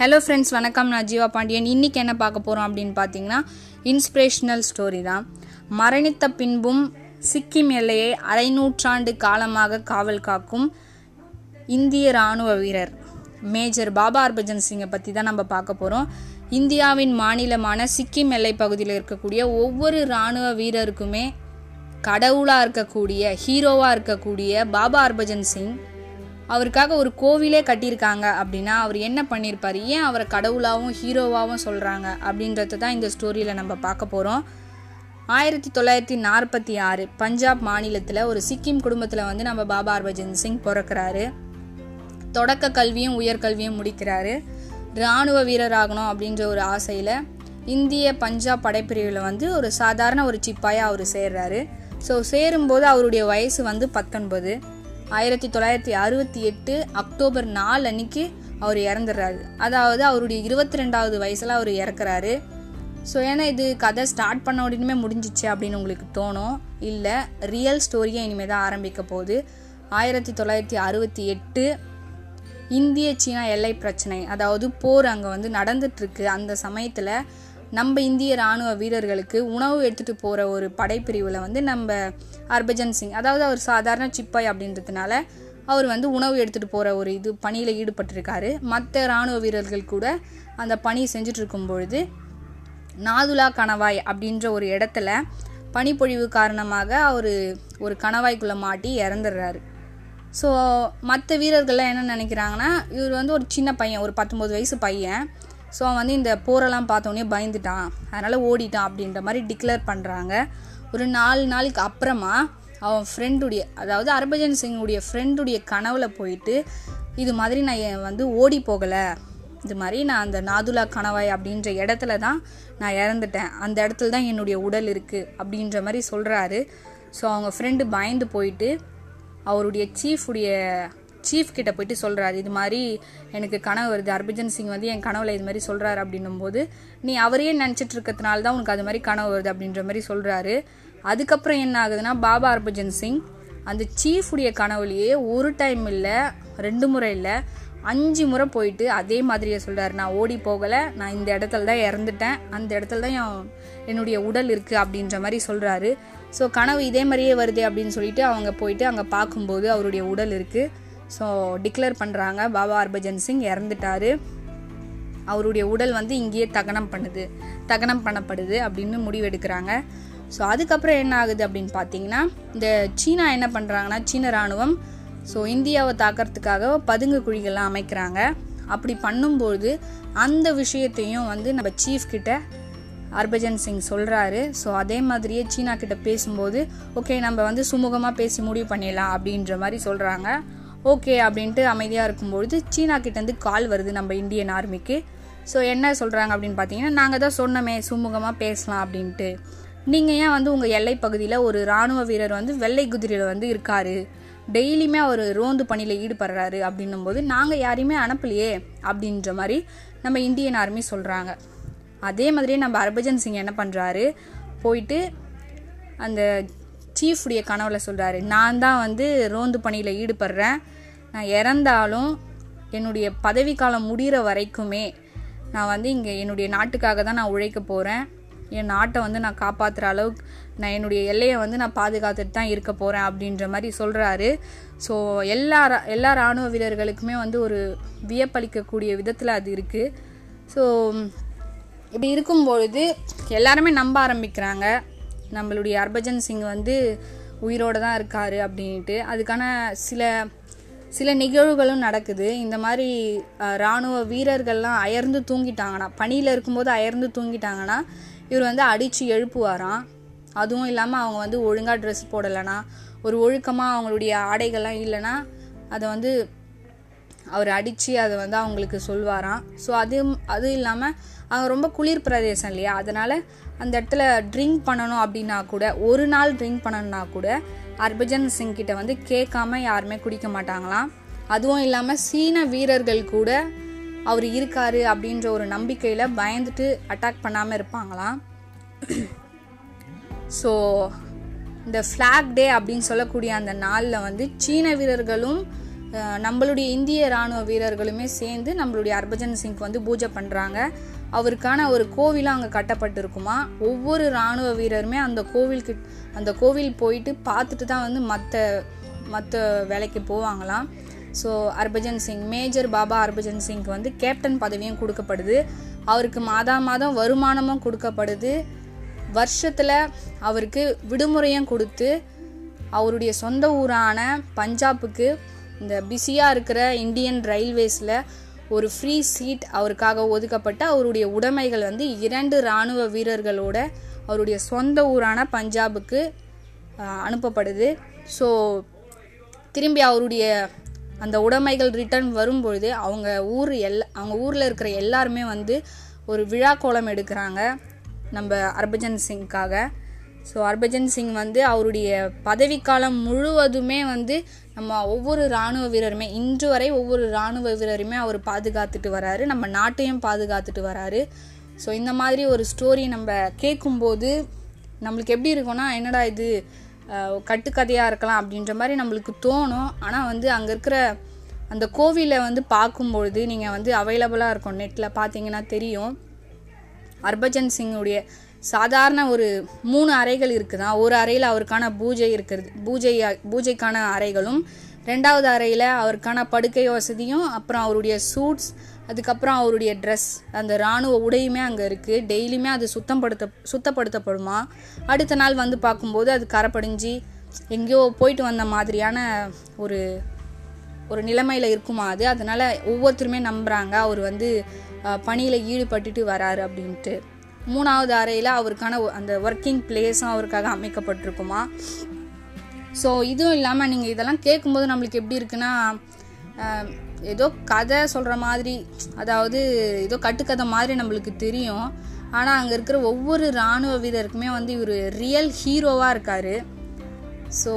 Hello friends வணக்கம். நான் ஜீவா பாண்டியன். இன்னைக்கு என்ன பார்க்க போகிறோம் அப்படின்னு பார்த்தீங்கன்னா இன்ஸ்பிரேஷனல் ஸ்டோரி தான். மரணித்த பின்பும் சிக்கிம் எல்லையை அரைநூற்றாண்டு காலமாக காவல் காக்கும் இந்திய இராணுவ வீரர் மேஜர் பாபா ஹர்பஜன் சிங்கை பற்றி தான் நம்ம பார்க்க போகிறோம் இந்தியாவின் மாநிலமான சிக்கிம் எல்லை பகுதியில் இருக்கக்கூடிய ஒவ்வொரு இராணுவ வீரருக்குமே கடவுளாக இருக்கக்கூடிய ஹீரோவாக இருக்கக்கூடிய பாபா ஹர்பஜன் சிங் அவருக்காக ஒரு கோவிலே கட்டியிருக்காங்க அப்படின்னா அவர் என்ன பண்ணியிருப்பார்? ஏன் அவரை கடவுளாகவும் ஹீரோவாகவும் சொல்கிறாங்க அப்படின்றத தான் இந்த ஸ்டோரியில் நம்ம பார்க்க போகிறோம் ஆயிரத்தி தொள்ளாயிரத்தி நாற்பத்தி ஆறு பஞ்சாப் மாநிலத்தில் ஒரு சிக்கிம் குடும்பத்தில் வந்து நம்ம பாபா ஹர்பஜன் சிங் பிறக்கிறாரு. தொடக்க கல்வியும் உயர்கல்வியும் முடிக்கிறாரு. இராணுவ வீரராகணும் அப்படின்ற ஒரு ஆசையில் இந்திய பஞ்சாப் படைப்பிரிவில் வந்து ஒரு சாதாரண ஒரு சிப்பாயாக அவர் சேர்றாரு. ஸோ சேரும்போது அவருடைய வயசு வந்து பத்தொன்பது. ஆயிரத்தி தொள்ளாயிரத்தி அறுபத்தி எட்டு அக்டோபர் நாலு அன்னைக்கு அவர் இறந்துடுறாரு. அதாவது அவருடைய இருபத்தி ரெண்டாவது வயசில் அவர் இறக்குறாரு. ஸோ ஏன்னா இது கதை ஸ்டார்ட் பண்ண உடனே முடிஞ்சிச்சு அப்படின்னு உங்களுக்கு தோணும். இல்லை ரியல் ஸ்டோரியை இனிமேல் தான் ஆரம்பிக்க போகுது. ஆயிரத்தி தொள்ளாயிரத்தி அறுபத்தி எட்டு இந்திய சீனா எல்லை பிரச்சனை. அதாவது போர் அங்கே வந்து நடந்துட்டுருக்கு அந்த சமயத்தில் நம்ம இந்திய ராணுவ வீரர்களுக்கு உணவு எடுத்துகிட்டு போகிற ஒரு படைப்பிரிவில் வந்து நம்ம ஹர்பஜன் சிங். அதாவது அவர் சாதாரண சிப்பாய் அப்படின்றதுனால அவர் வந்து உணவு எடுத்துகிட்டு போகிற ஒரு இது பணியில் ஈடுபட்டிருக்காரு. மற்ற இராணுவ வீரர்கள் கூட அந்த பணி செஞ்சுட்டு இருக்கும் பொழுது நாதுலா கணவாய் அப்படின்ற ஒரு இடத்துல பனிப்பொழிவு காரணமாக அவர் ஒரு கணவாய்க்குள்ளே மாட்டி இறந்துடுறாரு. ஸோ மற்ற வீரர்கள்லாம் என்ன நினைக்கிறாங்கன்னா இவர் வந்து ஒரு சின்ன பையன் ஒரு பத்தொம்போது வயசு பையன். ஸோ அவன் வந்து இந்த போரெல்லாம் பார்த்தோன்னே பயந்துட்டான். அதனால் ஓடிட்டான் அப்படின்ற மாதிரி டிக்ளேர் பண்ணுறாங்க ஒரு நாலு நாளைக்கு அப்புறமா அவன் ஃப்ரெண்டுடைய அதாவது ஹர்பஜன் சிங்குடைய ஃப்ரெண்டுடைய கனவுல போயிட்டு இது மாதிரி நான் என் வந்து ஓடி போகலை. இது மாதிரி நான் அந்த நாதுலா கணவாய் அப்படின்ற இடத்துல தான் நான் இறந்துட்டேன். அந்த இடத்துல தான் என்னுடைய உடல் இருக்குது அப்படின்ற மாதிரி சொல்கிறாரு ஸோ அவங்க ஃப்ரெண்டு பயந்து போயிட்டு அவருடைய சீஃபுடைய சீஃப் கிட்ட போயிட்டு சொல்கிறாரு இது மாதிரி எனக்கு கனவு வருது. ஹர்பஜன் சிங் வந்து என் கனவுல இது மாதிரி சொல்கிறாரு அப்படின்னும் போது நீ அவரையே நினச்சிட்டு இருக்கிறதுனால தான் உனக்கு அது மாதிரி கனவு வருது அப்படின்ற மாதிரி சொல்கிறாரு அதுக்கப்புறம் என்ன ஆகுதுன்னா பாபா ஹர்பஜன் சிங் அந்த சீஃபுடைய கனவுலையே ஒரு டைம் இல்லை ரெண்டு முறை இல்லை அஞ்சு முறை போயிட்டு அதே மாதிரியே சொல்கிறாரு நான் ஓடி போகலை நான் இந்த இடத்துல தான் இறந்துட்டேன். அந்த இடத்துல தான் என் என்னுடைய உடல் இருக்குது அப்படின்ற மாதிரி சொல்கிறாரு ஸோ கனவு இதே மாதிரியே வருது அப்படின்னு சொல்லிட்டு அவங்க போயிட்டு அங்கே பார்க்கும்போது அவருடைய உடல் இருக்குது ஸோ டிக்ளேர் பண்ணுறாங்க பாபா ஹர்பஜன் சிங் இறந்துட்டாரு. அவருடைய உடல் வந்து இங்கேயே தகனம் பண்ணுது. தகனம் பண்ணப்படுது அப்படின்னு முடிவெடுக்கிறாங்க ஸோ அதுக்கப்புறம் என்ன ஆகுது அப்படின்னு பார்த்தீங்கன்னா இந்த சீனா என்ன பண்ணுறாங்கன்னா சீன இராணுவம் ஸோ இந்தியாவை தாக்கிறதுக்காக பதுங்கு குழிகள்லாம் அமைக்கிறாங்க. அப்படி பண்ணும்போது அந்த விஷயத்தையும் வந்து நம்ம சீஃப் கிட்ட ஹர்பஜன் சிங் சொல்கிறாரு ஸோ அதே மாதிரியே சீனா கிட்ட பேசும்போது ஓகே நம்ம வந்து சுமூகமாக பேசி முடிவு பண்ணிடலாம் அப்படின்ற மாதிரி சொல்கிறாங்க ஓகே அப்படின்ட்டு அமைதியாக இருக்கும்பொழுது சீனா கிட்டேருந்து கால் வருது நம்ம இந்தியன் ஆர்மிக்கு. ஸோ என்ன சொல்கிறாங்க அப்படின்னு பார்த்தீங்கன்னா நாங்கள் தான் சொன்னோமே சுமூகமாக பேசலாம் அப்படின்ட்டு. நீங்கள் ஏன் வந்து உங்கள் எல்லை பகுதியில் ஒரு இராணுவ வீரர் வந்து வெள்ளை குதிரையில் வந்து இருக்காரு? டெய்லியுமே அவர் ரோந்து பணியில் ஈடுபடுறாரு அப்படின்னும் போது நாங்கள் யாரையுமே அனுப்பலையே அப்படின்ற மாதிரி நம்ம இந்தியன் ஆர்மி சொல்கிறாங்க அதே மாதிரியே நம்ம ஹர்பஜன் சிங் என்ன பண்ணுறாரு போயிட்டு அந்த சீஃபுடைய கனவுல சொல்கிறாரு நான் தான் வந்து ரோந்து பணியில் ஈடுபடுறேன். நான் இறந்தாலும் என்னுடைய பதவிக்காலம் முடிகிற வரைக்குமே நான் வந்து இங்கே என்னுடைய நாட்டுக்காக தான் நான் உழைக்க போகிறேன் என் நாட்டை வந்து நான் காப்பாற்றுற அளவுக்கு நான் என்னுடைய எல்லையை வந்து நான் பாதுகாத்துட்டு தான் இருக்க போகிறேன் அப்படின்ற மாதிரி சொல்கிறாரு ஸோ எல்லா எல்லா இராணுவ வீரர்களுக்குமே வந்து ஒரு வியப்பளிக்கக்கூடிய விதத்தில் அது இருக்குது ஸோ இப்படி இருக்கும்பொழுது எல்லாருமே நம்ப ஆரம்பிக்கிறாங்க. நம்மளுடைய ஹர்பஜன் சிங் வந்து உயிரோடு தான் இருக்கார் அப்படின்ட்டு. அதுக்கான சில சில நிகழ்வுகளும் நடக்குது. இந்த மாதிரி இராணுவ வீரர்கள்லாம் அயர்ந்து தூங்கிட்டாங்கன்னா பணியில் இருக்கும்போது அயர்ந்து தூங்கிட்டாங்கன்னா இவர் வந்து அடித்து எழுப்புவாராம். அதுவும் இல்லாமல் அவங்க வந்து ஒழுங்காக ட்ரெஸ் போடலைன்னா ஒரு ஒழுக்கமாக அவங்களுடைய ஆடைகள்லாம் இல்லைன்னா அதை வந்து அவர் அடித்து அதை வந்து அவங்களுக்கு சொல்வாராம். ஸோ அது அது இல்லாமல் அங்கே ரொம்ப குளிர் பிரதேசம் இல்லையா? அதனால் அந்த இடத்துல ட்ரிங்க் பண்ணணும் அப்படின்னா கூட ஒரு நாள் ட்ரிங்க் பண்ணணும்னா கூட ஹர்பஜன் சிங் கிட்ட வந்து கேட்காம யாருமே குடிக்க மாட்டாங்களாம். அதுவும் இல்லாமல் சீன வீரர்கள் கூட அவர் இருக்காரு அப்படின்ற ஒரு நம்பிக்கையில் பயந்துட்டு அட்டாக் பண்ணாமல் இருப்பாங்களாம். ஸோ இந்த ஃப்ளாக் டே அப்படின்னு சொல்லக்கூடிய அந்த நாளில் வந்து சீன வீரர்களும் நம்மளுடைய இந்திய ராணுவ வீரர்களுமே சேர்ந்து நம்மளுடைய ஹர்பஜன் சிங்க்கு வந்து பூஜை பண்ணுறாங்க அவருக்கான ஒரு கோவிலும் அங்கே கட்டப்பட்டிருக்குமா? ஒவ்வொரு ராணுவ வீரருமே அந்த கோவிலுக்கு அந்த கோவில் போயிட்டு பார்த்துட்டு தான் வந்து மற்ற மற்ற வேலைக்கு போவாங்களாம். ஸோ ஹர்பஜன் சிங் மேஜர் பாபா ஹர்பஜன் சிங்க்கு வந்து கேப்டன் பதவியும் கொடுக்கப்படுது. அவருக்கு மாதா மாதம் வருமானமும் கொடுக்கப்படுது. வருஷத்தில் அவருக்கு விடுமுறையும் கொடுத்து அவருடைய சொந்த ஊரான பஞ்சாபுக்கு இந்த பிஸியாக இருக்கிற இந்தியன் ரயில்வேஸில் ஒரு ஃப்ரீ சீட் அவருக்காக ஒதுக்கப்பட்டு அவருடைய உடைமைகள் வந்து இரண்டு இராணுவ வீரர்களோட அவருடைய சொந்த ஊரான பஞ்சாபுக்கு அனுப்பப்படுது. ஸோ திரும்பி அவருடைய அந்த உடைமைகள் ரிட்டர்ன் வரும்பொழுது அவங்க ஊர் எல் அவங்க ஊரில் இருக்கிற எல்லாருமே வந்து ஒரு விழா கோலம் எடுக்கிறாங்க நம்ம ஹர்பஜன் சிங்க்காக. ஸோ ஹர்பஜன் சிங் வந்து அவருடைய பதவிக்காலம் முழுவதுமே வந்து நம்ம ஒவ்வொரு இராணுவ வீரருமே இன்று வரை ஒவ்வொரு இராணுவ வீரருமே அவர் பாதுகாத்துட்டு வராரு. நம்ம நாட்டையும் பாதுகாத்துட்டு வராரு. ஸோ இந்த மாதிரி ஒரு ஸ்டோரி நம்ம கேட்கும்போது நம்மளுக்கு எப்படி இருக்கும்னா என்னடா இது கட்டுக்கதையாக இருக்கலாம் அப்படின்ற மாதிரி நம்மளுக்கு தோணும். ஆனால் வந்து அங்கே இருக்கிற அந்த கோவிலை வந்து பார்க்கும்பொழுது நீங்கள் வந்து அவைலபிளாக இருக்கும். நெட்டில் பார்த்தீங்கன்னா தெரியும். ஹர்பஜன் சிங்குடைய சாதாரண ஒரு மூணு அறைகள் இருக்குதான் ஒரு அறையில் அவருக்கான பூஜை இருக்கிறது பூஜை பூஜைக்கான அறைகளும் ரெண்டாவது அறையில் அவருக்கான படுக்கை வசதியும் அப்புறம் அவருடைய சூட்ஸ் அதுக்கப்புறம் அவருடைய ட்ரெஸ் அந்த இராணுவ உடையுமே அங்கே இருக்குது டெய்லியுமே அது சுத்தப்படுத்த சுத்தப்படுத்தப்படுமா? அடுத்த நாள் வந்து பார்க்கும்போது அது கரைப்படிஞ்சு எங்கேயோ போயிட்டு வந்த மாதிரியான ஒரு ஒரு நிலைமையில் இருக்குமா அது? அதனால் ஒவ்வொருத்தருமே நம்புகிறாங்க அவர் வந்து பணியில் ஈடுபட்டுட்டு வராரு அப்படின்ட்டு. மூணாவது அறையில் அவருக்கான ஒ- அந்த ஒர்க்கிங் பிளேஸும் அவருக்காக அமைக்கப்பட்டிருக்குமா? ஸோ இதுவும் இல்லாமல் நீங்கள் இதெல்லாம் கேட்கும்போது நம்மளுக்கு எப்படி இருக்குன்னா ஏதோ கதை சொல்கிற மாதிரி அதாவது ஏதோ கட்டுக்கதை மாதிரி நம்மளுக்கு தெரியும். ஆனால் அங்கே இருக்கிற ஒவ்வொரு இராணுவ வீரருக்குமே வந்து இவர் ரியல் ஹீரோவாக இருக்கார். ஸோ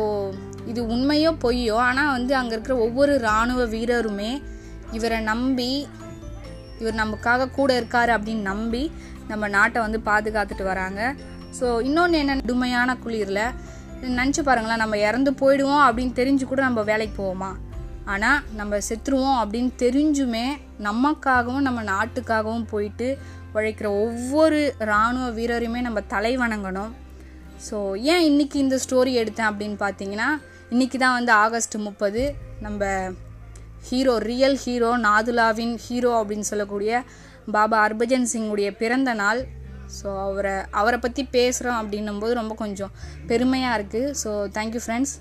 இது உண்மையோ பொய்யோ ஆனால் வந்து அங்கே இருக்கிற ஒவ்வொரு இராணுவ வீரருமே இவரை நம்பி இவர் நமக்காக கூட இருக்கார் அப்படின்னு நம்பி நம்ம நாட்டை வந்து பாதுகாத்துட்டு வராங்க. ஸோ இன்னொன்று என்ன கடுமையான குளிரில். நினச்சி பாருங்களேன் நம்ம இறந்து போயிடுவோம் அப்படின்னு தெரிஞ்சு கூட நம்ம வேலைக்கு போவோமா? ஆனால் நம்ம செத்துருவோம் அப்படின்னு தெரிஞ்சுமே நமக்காகவும் நம்ம நாட்டுக்காகவும் போயிட்டு உழைக்கிற ஒவ்வொரு இராணுவ வீரரையுமே நம்ம தலை வணங்கணும். ஸோ ஏன் இன்னைக்கு இந்த ஸ்டோரி எடுத்தேன் அப்படின்னு பார்த்தீங்கன்னா இன்றைக்கி தான் வந்து ஆகஸ்ட் முப்பது. நம்ம ஹீரோ ரியல் ஹீரோ நாதுலாவின் ஹீரோ அப்படின்னு சொல்லக்கூடிய பாபா ஹர்பஜன் சிங்குடைய பிறந்த நாள். ஸோ அவரை அவரை பற்றி பேசுகிறோம் அப்படின்னும் போது ரொம்ப கொஞ்சம் பெருமையாக இருக்குது ஸோ தேங்க்யூ ஃப்ரெண்ட்ஸ்